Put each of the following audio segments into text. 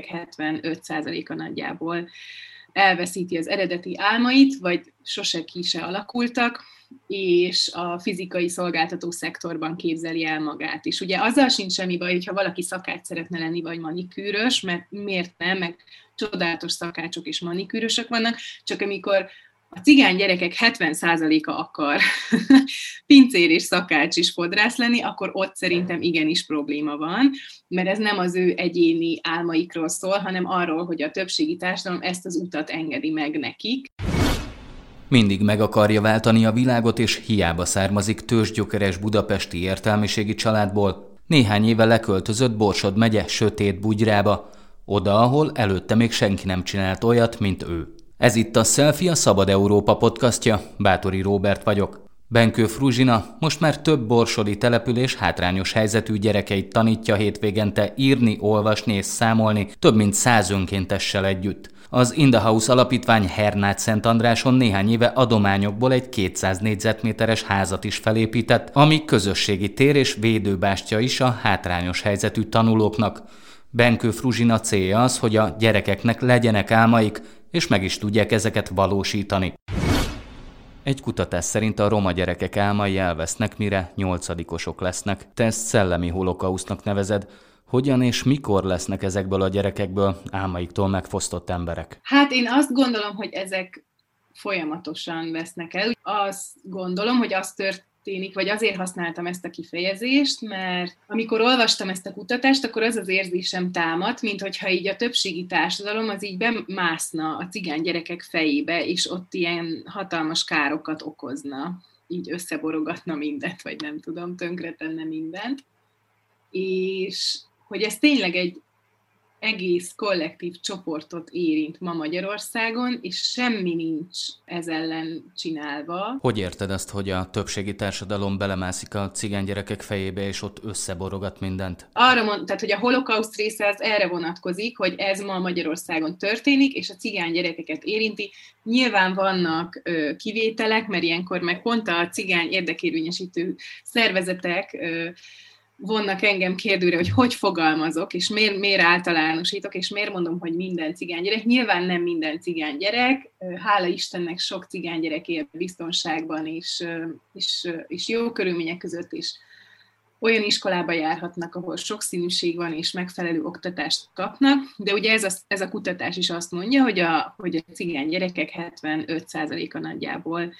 gyerekek 75%-a nagyjából elveszíti az eredeti álmait, vagy sose ki se alakultak, és a fizikai szolgáltató szektorban képzeli el magát. És ugye azzal sincs semmi baj, hogyha valaki szakács szeretne lenni, vagy manikűrös, mert miért nem, meg csodálatos szakácsok és manikűrösök vannak, csak amikor a cigány gyerekek 70%-a akar pincér és szakács is fodrász lenni, akkor ott szerintem igenis probléma van, mert ez nem az ő egyéni álmaikról szól, hanem arról, hogy a többségi társadalom ezt az utat engedi meg nekik. Mindig meg akarja váltani a világot, és hiába származik tőzsgyökeres budapesti értelmiségi családból. Néhány éve leköltözött Borsod megye sötét bugyrába, oda, ahol előtte még senki nem csinált olyat, mint ő. Ez itt a Selfie, a Szabad Európa podcastja, Bátori Róbert vagyok. Benkő Fruzsina most már több borsodi település hátrányos helyzetű gyerekeit tanítja hétvégente írni, olvasni és számolni több mint száz önkéntessel együtt. Az In alapítvány Hernát Szent Andráson néhány éve adományokból egy 200 négyzetméteres házat is felépített, ami közösségi tér és védőbástya is a hátrányos helyzetű tanulóknak. Benkő Fruzsina célja az, hogy a gyerekeknek legyenek álmaik, és meg is tudják ezeket valósítani. Egy kutatás szerint a roma gyerekek álmai elvesznek, mire nyolcadikosok lesznek. Te ezt szellemi holokausznak nevezed. Hogyan és mikor lesznek ezekből a gyerekekből álmaiktól megfosztott emberek? Hát én azt gondolom, hogy ezek folyamatosan vesznek el. Azt gondolom, hogy az tört, történik, vagy azért használtam ezt a kifejezést, mert amikor olvastam ezt a kutatást, akkor az az érzésem támadt, mint hogyha így a többségi társadalom az így bemászna a cigány gyerekek fejébe, és ott ilyen hatalmas károkat okozna, így összeborogatna mindent, vagy nem tudom, tönkretenne mindent. És hogy ez tényleg egy egész kollektív csoportot érint ma Magyarországon, és semmi nincs ez ellen csinálva. Hogy érted azt, hogy a többségi társadalom belemászik a cigány gyerekek fejébe, és ott összeborogat mindent? Arra mond, tehát, hogy a holokauszt része az erre vonatkozik, hogy ez ma Magyarországon történik, és a cigány gyerekeket érinti. Nyilván vannak ö, kivételek, mert ilyenkor meg pont a cigány érdekérvényesítő szervezetek ö, vonnak engem kérdőre, hogy hogy fogalmazok, és miért, miért általánosítok, és miért mondom, hogy minden cigány gyerek. Nyilván nem minden cigány gyerek, hála Istennek sok cigány gyerek él biztonságban, és, és, és jó körülmények között is olyan iskolába járhatnak, ahol sokszínűség van, és megfelelő oktatást kapnak, de ugye ez a, ez a kutatás is azt mondja, hogy a, hogy a cigány gyerekek 75%-a nagyjából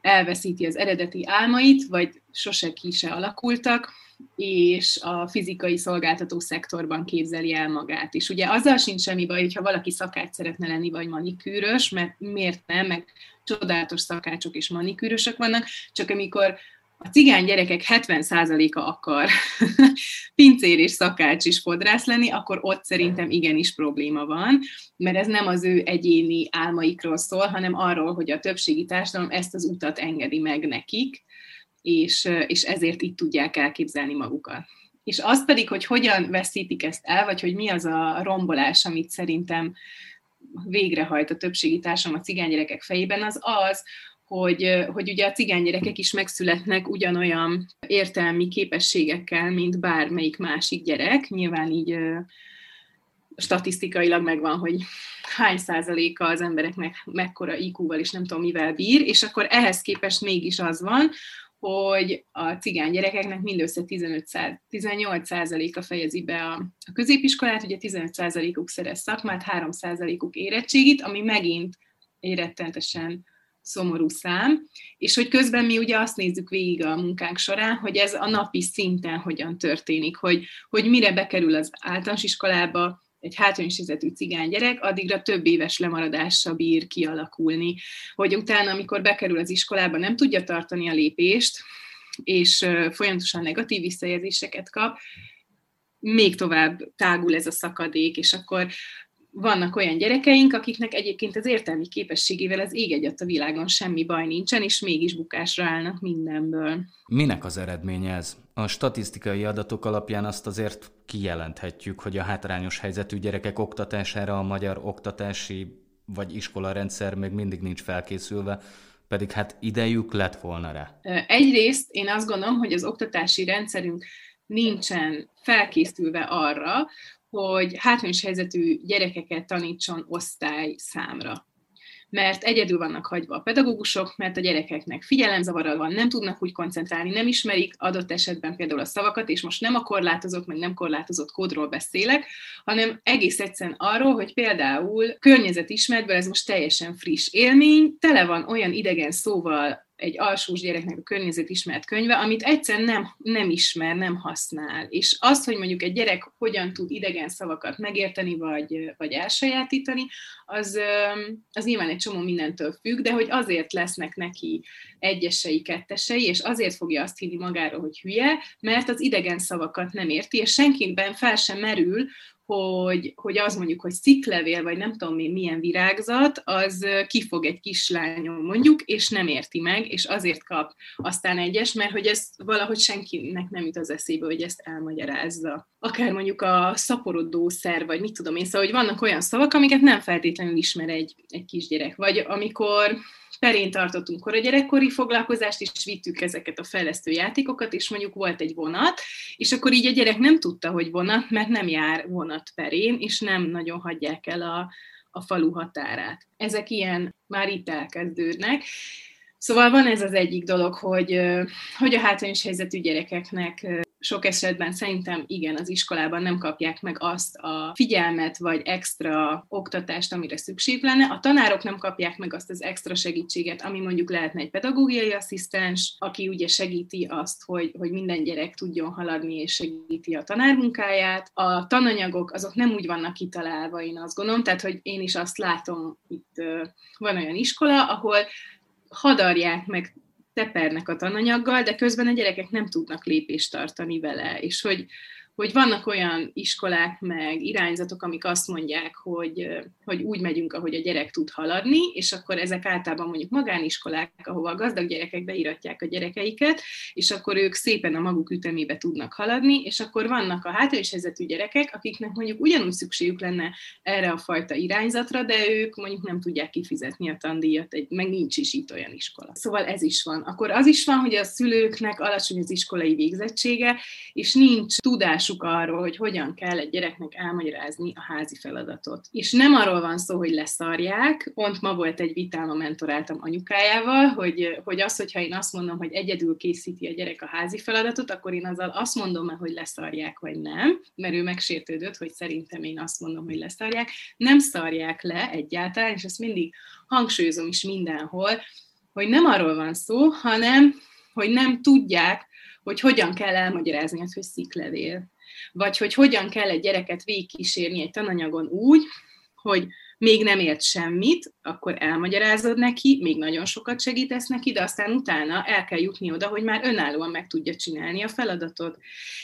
elveszíti az eredeti álmait, vagy sose ki se alakultak, és a fizikai szolgáltató szektorban képzeli el magát. És ugye azzal sincs semmi baj, hogyha valaki szakács szeretne lenni, vagy manikűrös, mert miért nem, meg csodálatos szakácsok és manikűrösök vannak, csak amikor a cigány gyerekek 70%-a akar pincér és szakács is fodrász lenni, akkor ott szerintem igenis probléma van, mert ez nem az ő egyéni álmaikról szól, hanem arról, hogy a többségi társadalom ezt az utat engedi meg nekik, és, és ezért itt tudják elképzelni magukat. És az pedig, hogy hogyan veszítik ezt el, vagy hogy mi az a rombolás, amit szerintem végrehajt a többségi társadalom a cigánygyerekek fejében, az az, hogy, hogy ugye a cigánygyerekek is megszületnek ugyanolyan értelmi képességekkel, mint bármelyik másik gyerek. Nyilván így statisztikailag megvan, hogy hány százaléka az embereknek mekkora IQ-val és nem tudom mivel bír, és akkor ehhez képest mégis az van, hogy a cigány gyerekeknek mindössze 15 18%-a fejezi be a, a középiskolát, ugye 15%-uk szerez szakmát, 3%-uk érettségit, ami megint egy rettentesen szomorú szám, és hogy közben mi ugye azt nézzük végig a munkánk során, hogy ez a napi szinten hogyan történik, hogy, hogy mire bekerül az általános iskolába, egy hátrányos helyzetű cigány gyerek, addigra több éves lemaradással bír kialakulni. Hogy utána, amikor bekerül az iskolába, nem tudja tartani a lépést, és folyamatosan negatív visszajelzéseket kap, még tovább tágul ez a szakadék, és akkor vannak olyan gyerekeink, akiknek egyébként az értelmi képességével az ég egyet a világon semmi baj nincsen, és mégis bukásra állnak mindenből. Minek az eredménye ez? A statisztikai adatok alapján azt azért kijelenthetjük, hogy a hátrányos helyzetű gyerekek oktatására a magyar oktatási vagy iskolarendszer még mindig nincs felkészülve, pedig hát idejük lett volna rá. Egyrészt én azt gondolom, hogy az oktatási rendszerünk nincsen felkészülve arra, hogy hátrányos helyzetű gyerekeket tanítson osztály számra mert egyedül vannak hagyva a pedagógusok, mert a gyerekeknek figyelemzavarral van, nem tudnak úgy koncentrálni, nem ismerik adott esetben például a szavakat, és most nem a korlátozott, meg nem korlátozott kódról beszélek, hanem egész egyszerűen arról, hogy például környezetismeretből ez most teljesen friss élmény, tele van olyan idegen szóval, egy alsós gyereknek a környezet ismert könyve, amit egyszer nem, nem ismer, nem használ. És az, hogy mondjuk egy gyerek hogyan tud idegen szavakat megérteni, vagy, vagy elsajátítani, az, az nyilván egy csomó mindentől függ, de hogy azért lesznek neki egyesei, kettesei, és azért fogja azt hinni magáról, hogy hülye, mert az idegen szavakat nem érti, és senkiben fel sem merül, hogy, hogy az mondjuk, hogy sziklevél, vagy nem tudom én milyen virágzat, az kifog egy kislányom mondjuk, és nem érti meg, és azért kap aztán egyes, mert hogy ez valahogy senkinek nem jut az eszébe, hogy ezt elmagyarázza. Akár mondjuk a szaporodószer, vagy mit tudom én, szóval, hogy vannak olyan szavak, amiket nem feltétlenül ismer egy, egy kisgyerek. Vagy amikor terén tartottunk kora gyerekkori foglalkozást, és vittük ezeket a fejlesztő játékokat, és mondjuk volt egy vonat, és akkor így a gyerek nem tudta, hogy vonat, mert nem jár vonat perén, és nem nagyon hagyják el a, a falu határát. Ezek ilyen már itt elkezdődnek. Szóval van ez az egyik dolog, hogy, hogy a hátrányos helyzetű gyerekeknek sok esetben szerintem igen, az iskolában nem kapják meg azt a figyelmet vagy extra oktatást, amire szükség lenne. A tanárok nem kapják meg azt az extra segítséget, ami mondjuk lehetne egy pedagógiai asszisztens, aki ugye segíti azt, hogy, hogy minden gyerek tudjon haladni és segíti a tanármunkáját. A tananyagok azok nem úgy vannak kitalálva, én azt gondolom, tehát hogy én is azt látom, itt van olyan iskola, ahol hadarják meg tepernek a tananyaggal, de közben a gyerekek nem tudnak lépést tartani vele, és hogy hogy vannak olyan iskolák meg irányzatok, amik azt mondják, hogy, hogy úgy megyünk, ahogy a gyerek tud haladni, és akkor ezek általában mondjuk magániskolák, ahova a gazdag gyerekek beíratják a gyerekeiket, és akkor ők szépen a maguk ütemébe tudnak haladni, és akkor vannak a hátrányos helyzetű gyerekek, akiknek mondjuk ugyanúgy szükségük lenne erre a fajta irányzatra, de ők mondjuk nem tudják kifizetni a tandíjat, egy, meg nincs is itt olyan iskola. Szóval ez is van. Akkor az is van, hogy a szülőknek alacsony az iskolai végzettsége, és nincs tudás tudásuk arról, hogy hogyan kell egy gyereknek elmagyarázni a házi feladatot. És nem arról van szó, hogy leszarják, pont ma volt egy vitám, a mentoráltam anyukájával, hogy, hogy az, hogyha én azt mondom, hogy egyedül készíti a gyerek a házi feladatot, akkor én azzal azt mondom hogy leszarják, vagy nem, mert ő megsértődött, hogy szerintem én azt mondom, hogy leszarják. Nem szarják le egyáltalán, és ezt mindig hangsúlyozom is mindenhol, hogy nem arról van szó, hanem hogy nem tudják, hogy hogyan kell elmagyarázni azt, hogy sziklevél vagy hogy hogyan kell egy gyereket végigkísérni egy tananyagon úgy, hogy még nem ért semmit, akkor elmagyarázod neki, még nagyon sokat segítesz neki, de aztán utána el kell jutni oda, hogy már önállóan meg tudja csinálni a feladatot.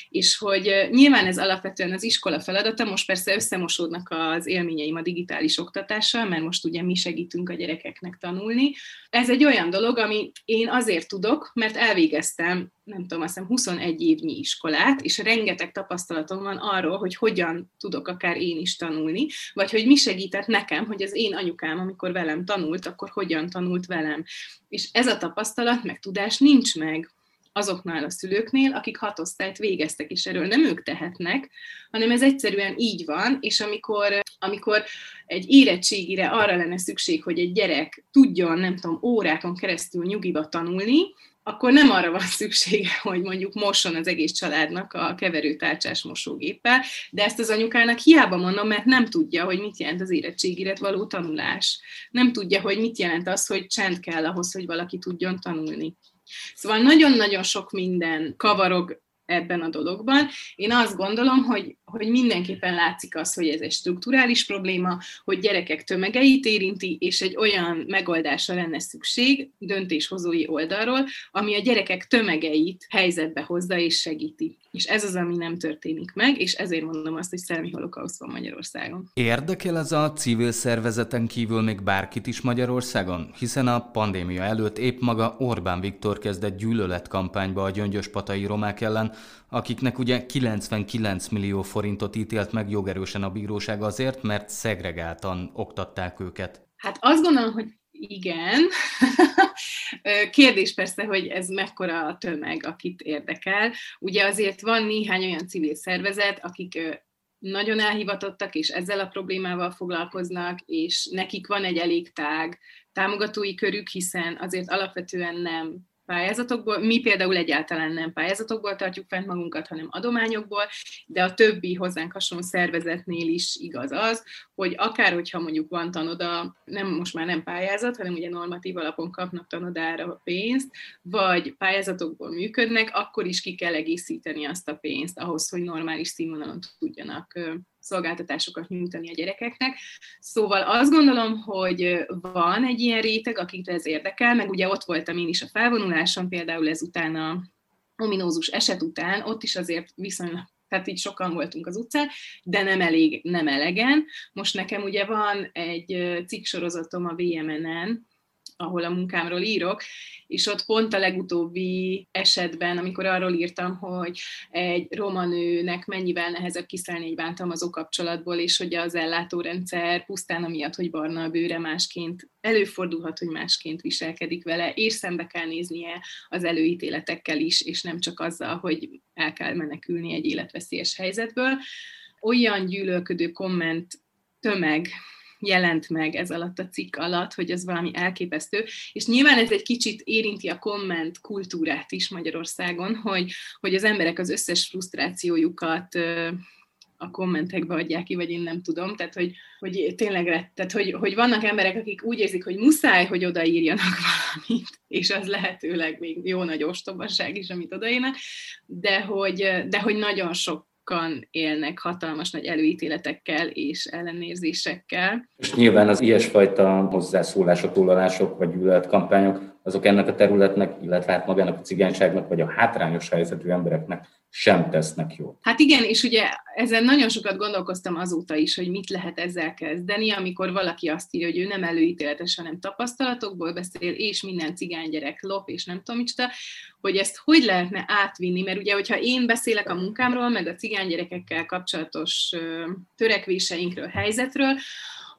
És hogy nyilván ez alapvetően az iskola feladata, most persze összemosódnak az élményeim a digitális oktatással, mert most ugye mi segítünk a gyerekeknek tanulni. Ez egy olyan dolog, ami én azért tudok, mert elvégeztem nem tudom, azt hiszem 21 évnyi iskolát, és rengeteg tapasztalatom van arról, hogy hogyan tudok akár én is tanulni, vagy hogy mi segített nekem, hogy az én anyukám, amikor velem tanult, akkor hogyan tanult velem. És ez a tapasztalat, meg tudás nincs meg azoknál a szülőknél, akik hat osztályt végeztek, és erről nem ők tehetnek, hanem ez egyszerűen így van, és amikor, amikor egy érettségire arra lenne szükség, hogy egy gyerek tudjon, nem tudom, órákon keresztül nyugiba tanulni, akkor nem arra van szüksége, hogy mondjuk mosson az egész családnak a keverőtárcsás mosógéppel, de ezt az anyukának hiába mondom, mert nem tudja, hogy mit jelent az érettségire való tanulás. Nem tudja, hogy mit jelent az, hogy csend kell ahhoz, hogy valaki tudjon tanulni. Szóval nagyon-nagyon sok minden kavarog ebben a dologban. Én azt gondolom, hogy, hogy mindenképpen látszik az, hogy ez egy strukturális probléma, hogy gyerekek tömegeit érinti, és egy olyan megoldásra lenne szükség döntéshozói oldalról, ami a gyerekek tömegeit helyzetbe hozza és segíti. És ez az, ami nem történik meg, és ezért mondom azt, hogy szellemi holokauszt van Magyarországon. Érdekel ez a civil szervezeten kívül még bárkit is Magyarországon? Hiszen a pandémia előtt épp maga Orbán Viktor kezdett gyűlöletkampányba a gyöngyös patai romák ellen, akiknek ugye 99 millió forintot ítélt meg jogerősen a bíróság azért, mert szegregáltan oktatták őket. Hát azt gondolom, hogy igen. Kérdés persze, hogy ez mekkora a tömeg, akit érdekel. Ugye azért van néhány olyan civil szervezet, akik nagyon elhivatottak, és ezzel a problémával foglalkoznak, és nekik van egy elég tág támogatói körük, hiszen azért alapvetően nem pályázatokból. Mi például egyáltalán nem pályázatokból tartjuk fent magunkat, hanem adományokból, de a többi hozzánk hasonló szervezetnél is igaz az, hogy akár, hogyha mondjuk van tanoda, nem most már nem pályázat, hanem ugye normatív alapon kapnak tanodára pénzt, vagy pályázatokból működnek, akkor is ki kell egészíteni azt a pénzt ahhoz, hogy normális színvonalon tudjanak szolgáltatásokat nyújtani a gyerekeknek. Szóval azt gondolom, hogy van egy ilyen réteg, akit ez érdekel, meg ugye ott voltam én is a felvonuláson, például ezután a ominózus eset után, ott is azért viszonylag tehát így sokan voltunk az utcán, de nem elég, nem elegen. Most nekem ugye van egy cikksorozatom a VMN-en, ahol a munkámról írok, és ott pont a legutóbbi esetben, amikor arról írtam, hogy egy roma nőnek mennyivel nehezebb kiszállni egy bántalmazó kapcsolatból, és hogy az ellátórendszer pusztán amiatt, hogy barna a bőre másként előfordulhat, hogy másként viselkedik vele, és szembe kell néznie az előítéletekkel is, és nem csak azzal, hogy el kell menekülni egy életveszélyes helyzetből. Olyan gyűlölködő komment tömeg jelent meg ez alatt a cikk alatt, hogy ez valami elképesztő, és nyilván ez egy kicsit érinti a komment kultúrát is Magyarországon, hogy, hogy az emberek az összes frusztrációjukat a kommentekbe adják ki, vagy én nem tudom, tehát hogy, hogy tényleg, tehát hogy, hogy vannak emberek, akik úgy érzik, hogy muszáj, hogy odaírjanak valamit, és az lehetőleg még jó nagy ostobaság is, amit odaírnak, de hogy, de hogy nagyon sok sokan élnek hatalmas nagy előítéletekkel és ellenérzésekkel. És nyilván az ilyesfajta hozzászólások, túlalások vagy gyűlöletkampányok azok ennek a területnek, illetve hát magának a cigányságnak, vagy a hátrányos helyzetű embereknek sem tesznek jót. Hát igen, és ugye ezen nagyon sokat gondolkoztam azóta is, hogy mit lehet ezzel kezdeni, amikor valaki azt írja, hogy ő nem előítéletes, hanem tapasztalatokból beszél, és minden cigánygyerek lop, és nem tudom micsoda, hogy ezt hogy lehetne átvinni, mert ugye, hogyha én beszélek a munkámról, meg a cigánygyerekekkel kapcsolatos törekvéseinkről, helyzetről,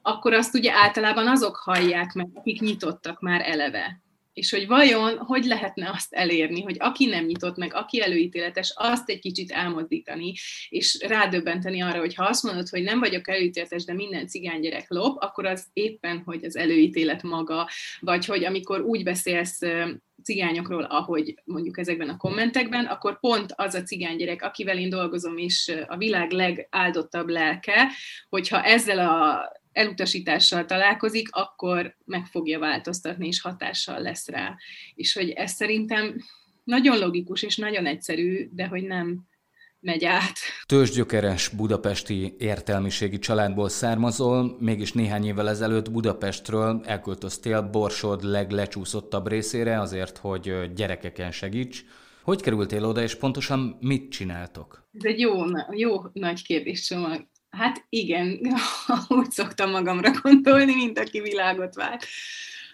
akkor azt ugye általában azok hallják meg, akik nyitottak már eleve és hogy vajon hogy lehetne azt elérni, hogy aki nem nyitott meg, aki előítéletes, azt egy kicsit elmozdítani, és rádöbbenteni arra, hogy ha azt mondod, hogy nem vagyok előítéletes, de minden cigánygyerek lop, akkor az éppen, hogy az előítélet maga, vagy hogy amikor úgy beszélsz cigányokról, ahogy mondjuk ezekben a kommentekben, akkor pont az a cigánygyerek, akivel én dolgozom, és a világ legáldottabb lelke, hogyha ezzel a elutasítással találkozik, akkor meg fogja változtatni, és hatással lesz rá. És hogy ez szerintem nagyon logikus és nagyon egyszerű, de hogy nem megy át. Tőzsgyökeres budapesti értelmiségi családból származol, mégis néhány évvel ezelőtt Budapestről elköltöztél Borsod leglecsúszottabb részére azért, hogy gyerekeken segíts. Hogy kerültél oda, és pontosan mit csináltok? Ez egy jó, jó nagy kérdés csomag. Hát igen, úgy szoktam magamra gondolni, mint aki világot vált.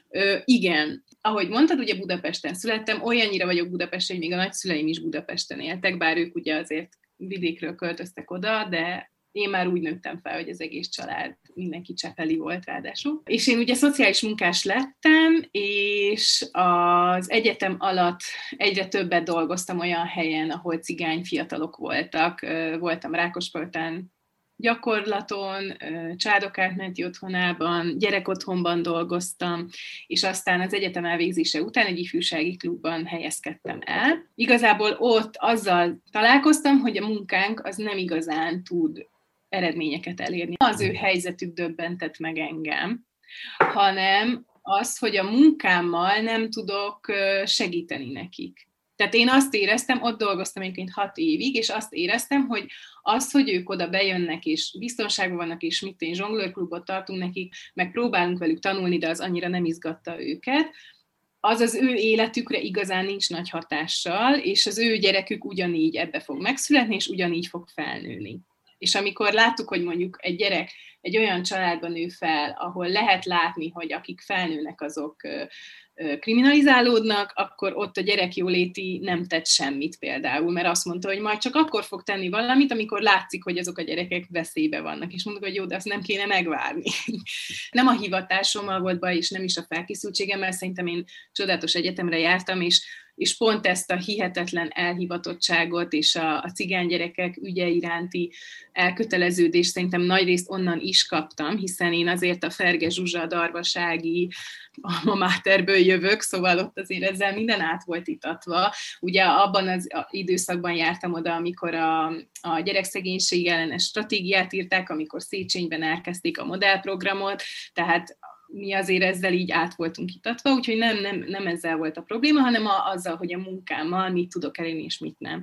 Ö, igen, ahogy mondtad, ugye Budapesten születtem, olyannyira vagyok Budapesten, hogy még a nagyszüleim is Budapesten éltek, bár ők ugye azért vidékről költöztek oda, de én már úgy nőttem fel, hogy az egész család mindenki csepeli volt ráadásul. És én ugye szociális munkás lettem, és az egyetem alatt egyre többet dolgoztam olyan helyen, ahol cigány fiatalok voltak. Voltam Rákospoltán gyakorlaton, csádok átmenti otthonában, gyerekotthonban dolgoztam, és aztán az egyetem elvégzése után egy ifjúsági klubban helyezkedtem el. Igazából ott azzal találkoztam, hogy a munkánk az nem igazán tud eredményeket elérni. Az ő helyzetük döbbentett meg engem, hanem az, hogy a munkámmal nem tudok segíteni nekik. Tehát én azt éreztem, ott dolgoztam egyébként hat évig, és azt éreztem, hogy az, hogy ők oda bejönnek, és biztonságban vannak, és mit én zsonglőrklubot tartunk nekik, meg próbálunk velük tanulni, de az annyira nem izgatta őket, az az ő életükre igazán nincs nagy hatással, és az ő gyerekük ugyanígy ebbe fog megszületni, és ugyanígy fog felnőni. És amikor láttuk, hogy mondjuk egy gyerek egy olyan családban nő fel, ahol lehet látni, hogy akik felnőnek, azok kriminalizálódnak, akkor ott a gyerek jóléti nem tett semmit például, mert azt mondta, hogy majd csak akkor fog tenni valamit, amikor látszik, hogy azok a gyerekek veszélybe vannak. És mondjuk, hogy jó, de azt nem kéne megvárni. nem a hivatásommal volt baj, és nem is a felkészültségemmel, szerintem én csodálatos egyetemre jártam, és és pont ezt a hihetetlen elhivatottságot és a, a cigány gyerekek ügye iránti elköteleződést szerintem nagyrészt onnan is kaptam, hiszen én azért a Ferge Zsuzsa darvasági a máterből jövök, szóval ott azért ezzel minden át volt itatva. Ugye abban az időszakban jártam oda, amikor a, a gyerekszegénység ellenes stratégiát írták, amikor Széchenyben elkezdték a modellprogramot, tehát mi azért ezzel így át voltunk itatva, úgyhogy nem, nem, nem ezzel volt a probléma, hanem a, azzal, hogy a munkámmal mit tudok elérni és mit nem.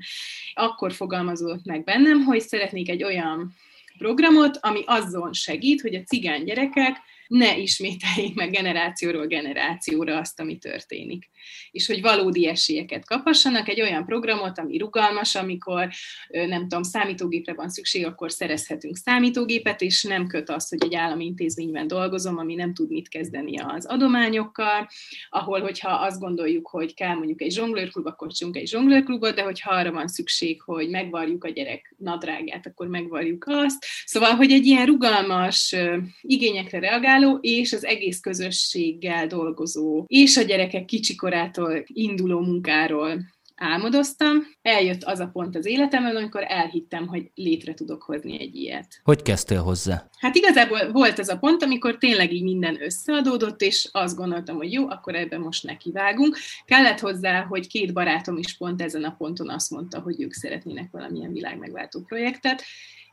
Akkor fogalmazódott meg bennem, hogy szeretnék egy olyan programot, ami azon segít, hogy a cigány gyerekek ne ismételjék meg generációról generációra azt, ami történik. És hogy valódi esélyeket kaphassanak, egy olyan programot, ami rugalmas, amikor nem tudom, számítógépre van szükség, akkor szerezhetünk számítógépet, és nem köt az, hogy egy állami intézményben dolgozom, ami nem tud mit kezdeni az adományokkal, ahol, hogyha azt gondoljuk, hogy kell mondjuk egy zsonglőrklub, akkor csinálunk egy zsonglőrklubot, de hogyha arra van szükség, hogy megvarjuk a gyerek nadrágát, akkor megvarjuk azt. Szóval, hogy egy ilyen rugalmas igényekre reagál, kiváló, és az egész közösséggel dolgozó, és a gyerekek kicsikorától induló munkáról álmodoztam. Eljött az a pont az életemben, amikor elhittem, hogy létre tudok hozni egy ilyet. Hogy kezdtél hozzá? Hát igazából volt ez a pont, amikor tényleg így minden összeadódott, és azt gondoltam, hogy jó, akkor ebben most nekivágunk. Kellett hozzá, hogy két barátom is pont ezen a ponton azt mondta, hogy ők szeretnének valamilyen világmegváltó projektet,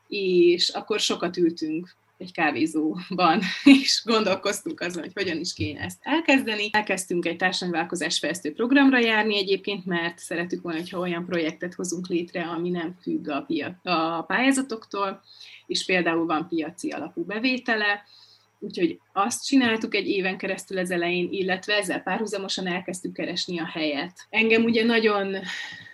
és akkor sokat ültünk egy kávézóban, és gondolkoztunk azon, hogy hogyan is kéne ezt elkezdeni. Elkezdtünk egy társadalmi fejlesztő programra járni egyébként, mert szeretük volna, hogyha olyan projektet hozunk létre, ami nem függ a, pia- a pályázatoktól, és például van piaci alapú bevétele, Úgyhogy azt csináltuk egy éven keresztül az elején, illetve ezzel párhuzamosan elkezdtük keresni a helyet. Engem ugye nagyon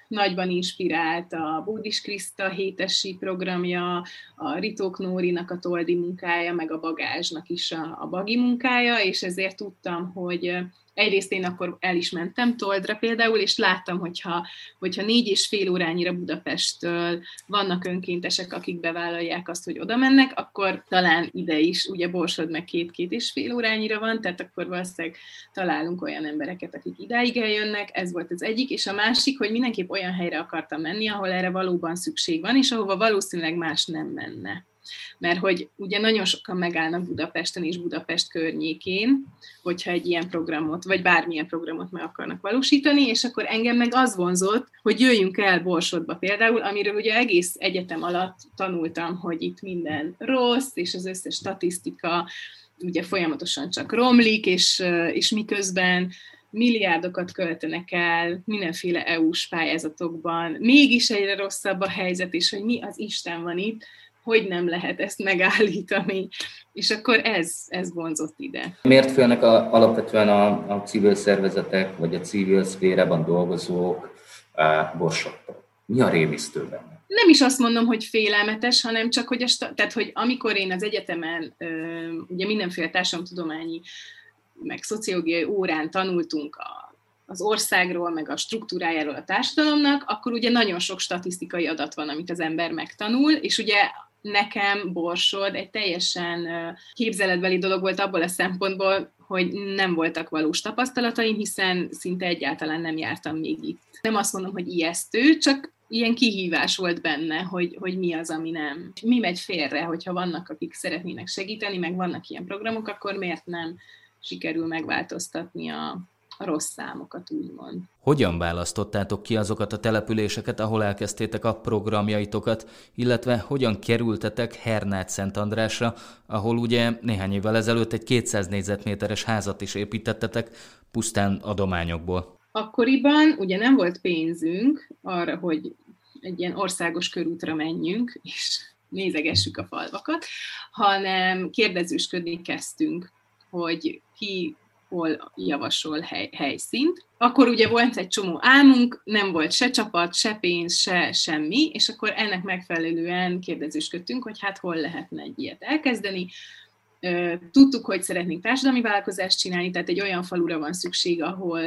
nagyban inspirált a Bódis Kriszta hétesi programja, a Ritók Nórinak a toldi munkája, meg a bagázsnak is a, a bagi munkája, és ezért tudtam, hogy egyrészt én akkor el is mentem Toldra például, és láttam, hogyha, hogyha négy és fél órányira Budapesttől vannak önkéntesek, akik bevállalják azt, hogy oda mennek, akkor talán ide is, ugye Borsod meg két-két és fél órányira van, tehát akkor valószínűleg találunk olyan embereket, akik idáig eljönnek, ez volt az egyik, és a másik, hogy mindenképp olyan helyre akartam menni, ahol erre valóban szükség van, és ahova valószínűleg más nem menne mert hogy ugye nagyon sokan megállnak Budapesten és Budapest környékén, hogyha egy ilyen programot, vagy bármilyen programot meg akarnak valósítani, és akkor engem meg az vonzott, hogy jöjjünk el Borsodba például, amiről ugye egész egyetem alatt tanultam, hogy itt minden rossz, és az összes statisztika ugye folyamatosan csak romlik, és, és miközben milliárdokat költenek el mindenféle EU-s pályázatokban, mégis egyre rosszabb a helyzet, és hogy mi az Isten van itt, hogy nem lehet ezt megállítani. És akkor ez, ez vonzott ide. Miért félnek a, alapvetően a, a civil szervezetek, vagy a civil szférában dolgozók a borsoktól? Mi a rémisztő benne? nem is azt mondom, hogy félelmetes, hanem csak, hogy, a, tehát, hogy amikor én az egyetemen ugye mindenféle társadalomtudományi, meg szociológiai órán tanultunk a, az országról, meg a struktúrájáról a társadalomnak, akkor ugye nagyon sok statisztikai adat van, amit az ember megtanul, és ugye nekem Borsod egy teljesen képzeletbeli dolog volt abból a szempontból, hogy nem voltak valós tapasztalataim, hiszen szinte egyáltalán nem jártam még itt. Nem azt mondom, hogy ijesztő, csak ilyen kihívás volt benne, hogy, hogy mi az, ami nem. Mi megy félre, hogyha vannak, akik szeretnének segíteni, meg vannak ilyen programok, akkor miért nem sikerül megváltoztatni a, a rossz számokat, úgymond. Hogyan választottátok ki azokat a településeket, ahol elkezdtétek a programjaitokat, illetve hogyan kerültetek Hernát Szent Andrásra, ahol ugye néhány évvel ezelőtt egy 200 négyzetméteres házat is építettetek, pusztán adományokból? Akkoriban ugye nem volt pénzünk arra, hogy egy ilyen országos körútra menjünk, és nézegessük a falvakat, hanem kérdezősködni kezdtünk, hogy ki hol javasol hely, helyszínt. Akkor ugye volt egy csomó álmunk, nem volt se csapat, se pénz, se semmi, és akkor ennek megfelelően kérdezősködtünk, hogy hát hol lehetne egy ilyet elkezdeni. Tudtuk, hogy szeretnénk társadalmi vállalkozást csinálni, tehát egy olyan falura van szükség, ahol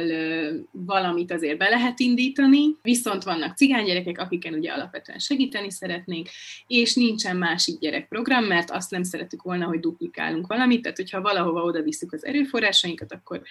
valamit azért be lehet indítani, viszont vannak cigánygyerekek, akiken ugye alapvetően segíteni szeretnénk, és nincsen másik gyerekprogram, mert azt nem szeretük volna, hogy duplikálunk valamit, tehát hogyha valahova oda visszük az erőforrásainkat, akkor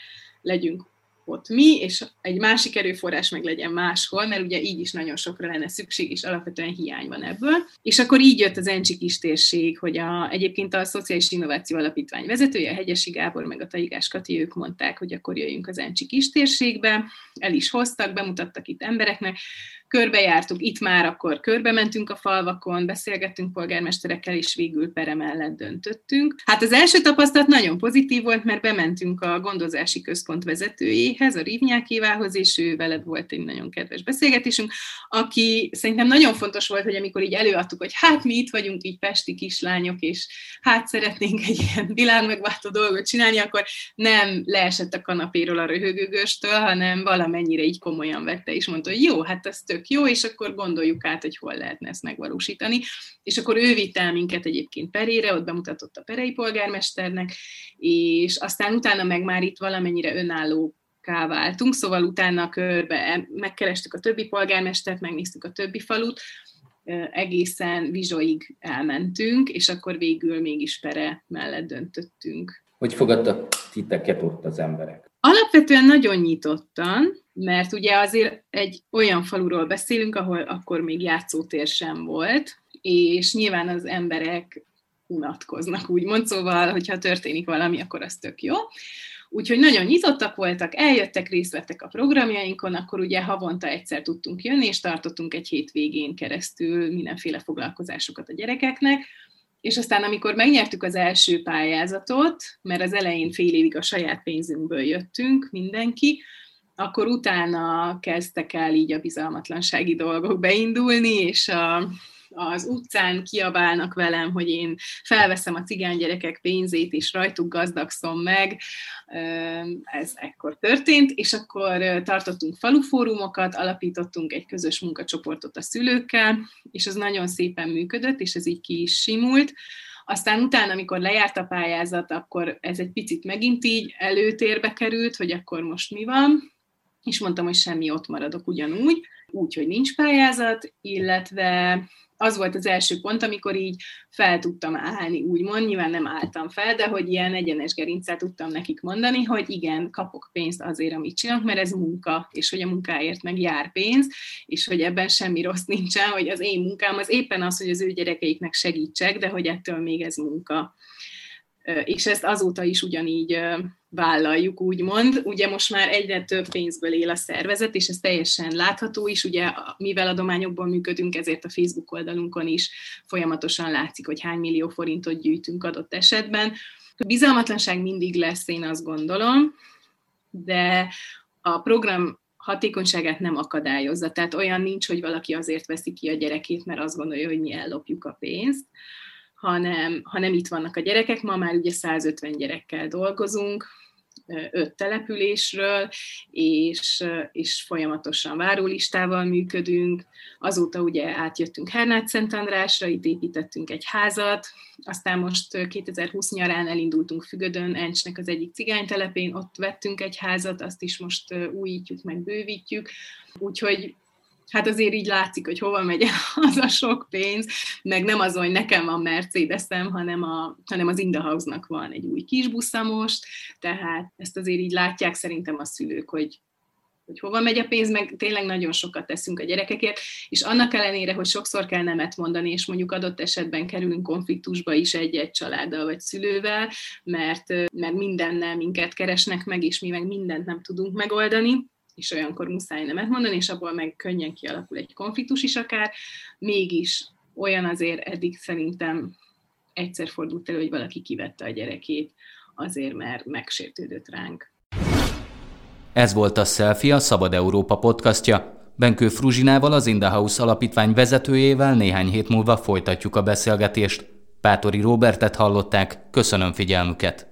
legyünk ott mi, és egy másik erőforrás meg legyen máshol, mert ugye így is nagyon sokra lenne szükség, és alapvetően hiány van ebből. És akkor így jött az Encsi kis térség, hogy a, egyébként a Szociális Innováció Alapítvány vezetője, a Hegyesi Gábor, meg a Taigás Kati, ők mondták, hogy akkor jöjjünk az Encsi kis térségbe, el is hoztak, bemutattak itt embereknek, körbejártuk, itt már akkor körbe mentünk a falvakon, beszélgettünk polgármesterekkel, és végül pere mellett döntöttünk. Hát az első tapasztalat nagyon pozitív volt, mert bementünk a gondozási központ vezetőjéhez, a Rivnyákévához, és ő veled volt egy nagyon kedves beszélgetésünk, aki szerintem nagyon fontos volt, hogy amikor így előadtuk, hogy hát mi itt vagyunk, így pesti kislányok, és hát szeretnénk egy ilyen világmegváltó dolgot csinálni, akkor nem leesett a kanapéról a röhögőgöstől, hanem valamennyire így komolyan vette, és mondta, hogy jó, hát ez tök tök jó, és akkor gondoljuk át, hogy hol lehetne ezt megvalósítani. És akkor ő vitt el minket egyébként Perére, ott bemutatott a perei polgármesternek, és aztán utána meg már itt valamennyire önálló káváltunk, szóval utána körbe megkerestük a többi polgármestert, megnéztük a többi falut, egészen Vizsoig elmentünk, és akkor végül mégis Pere mellett döntöttünk. Hogy fogadtak titeket ott az emberek? Alapvetően nagyon nyitottan, mert ugye azért egy olyan faluról beszélünk, ahol akkor még játszótér sem volt, és nyilván az emberek unatkoznak, úgymond, szóval, hogyha történik valami, akkor az tök jó. Úgyhogy nagyon nyitottak voltak, eljöttek, részt vettek a programjainkon, akkor ugye havonta egyszer tudtunk jönni, és tartottunk egy hétvégén keresztül mindenféle foglalkozásokat a gyerekeknek, és aztán, amikor megnyertük az első pályázatot, mert az elején fél évig a saját pénzünkből jöttünk mindenki, akkor utána kezdtek el így a bizalmatlansági dolgok beindulni, és a, az utcán kiabálnak velem, hogy én felveszem a cigány gyerekek pénzét, és rajtuk gazdagszom meg. Ez ekkor történt, és akkor tartottunk falufórumokat, alapítottunk egy közös munkacsoportot a szülőkkel, és az nagyon szépen működött, és ez így ki is simult. Aztán utána, amikor lejárt a pályázat, akkor ez egy picit megint így előtérbe került, hogy akkor most mi van, és mondtam, hogy semmi ott maradok ugyanúgy, úgy, hogy nincs pályázat, illetve az volt az első pont, amikor így fel tudtam állni, úgymond, nyilván nem álltam fel, de hogy ilyen egyenes gerincet tudtam nekik mondani, hogy igen, kapok pénzt azért, amit csinálok, mert ez munka, és hogy a munkáért meg jár pénz, és hogy ebben semmi rossz nincsen, hogy az én munkám az éppen az, hogy az ő gyerekeiknek segítsek, de hogy ettől még ez munka és ezt azóta is ugyanígy vállaljuk, úgymond. Ugye most már egyre több pénzből él a szervezet, és ez teljesen látható is, ugye mivel adományokból működünk, ezért a Facebook oldalunkon is folyamatosan látszik, hogy hány millió forintot gyűjtünk adott esetben. A bizalmatlanság mindig lesz, én azt gondolom, de a program hatékonyságát nem akadályozza. Tehát olyan nincs, hogy valaki azért veszi ki a gyerekét, mert azt gondolja, hogy mi ellopjuk a pénzt, hanem, hanem itt vannak a gyerekek. Ma már ugye 150 gyerekkel dolgozunk, öt településről, és, és folyamatosan várólistával működünk. Azóta ugye átjöttünk Hernát Szent Andrásra, itt építettünk egy házat, aztán most 2020 nyarán elindultunk Fügödön, Encsnek az egyik cigánytelepén, ott vettünk egy házat, azt is most újítjuk, meg bővítjük. Úgyhogy hát azért így látszik, hogy hova megy az a sok pénz, meg nem az, hogy nekem van Mercedesem, hanem, a, hanem az Indahouse-nak van egy új kisbusza most, tehát ezt azért így látják szerintem a szülők, hogy, hogy hova megy a pénz, meg tényleg nagyon sokat teszünk a gyerekekért, és annak ellenére, hogy sokszor kell nemet mondani, és mondjuk adott esetben kerülünk konfliktusba is egy-egy családdal vagy szülővel, mert, mert mindennel minket keresnek meg, és mi meg mindent nem tudunk megoldani, és olyankor muszáj nemet mondani, és abból meg könnyen kialakul egy konfliktus is akár, mégis olyan azért eddig szerintem egyszer fordult elő, hogy valaki kivette a gyerekét azért, mert megsértődött ránk. Ez volt a Selfie, a Szabad Európa podcastja. Benkő Fruzsinával, az Indahouse alapítvány vezetőjével néhány hét múlva folytatjuk a beszélgetést. Pátori Robertet hallották, köszönöm figyelmüket!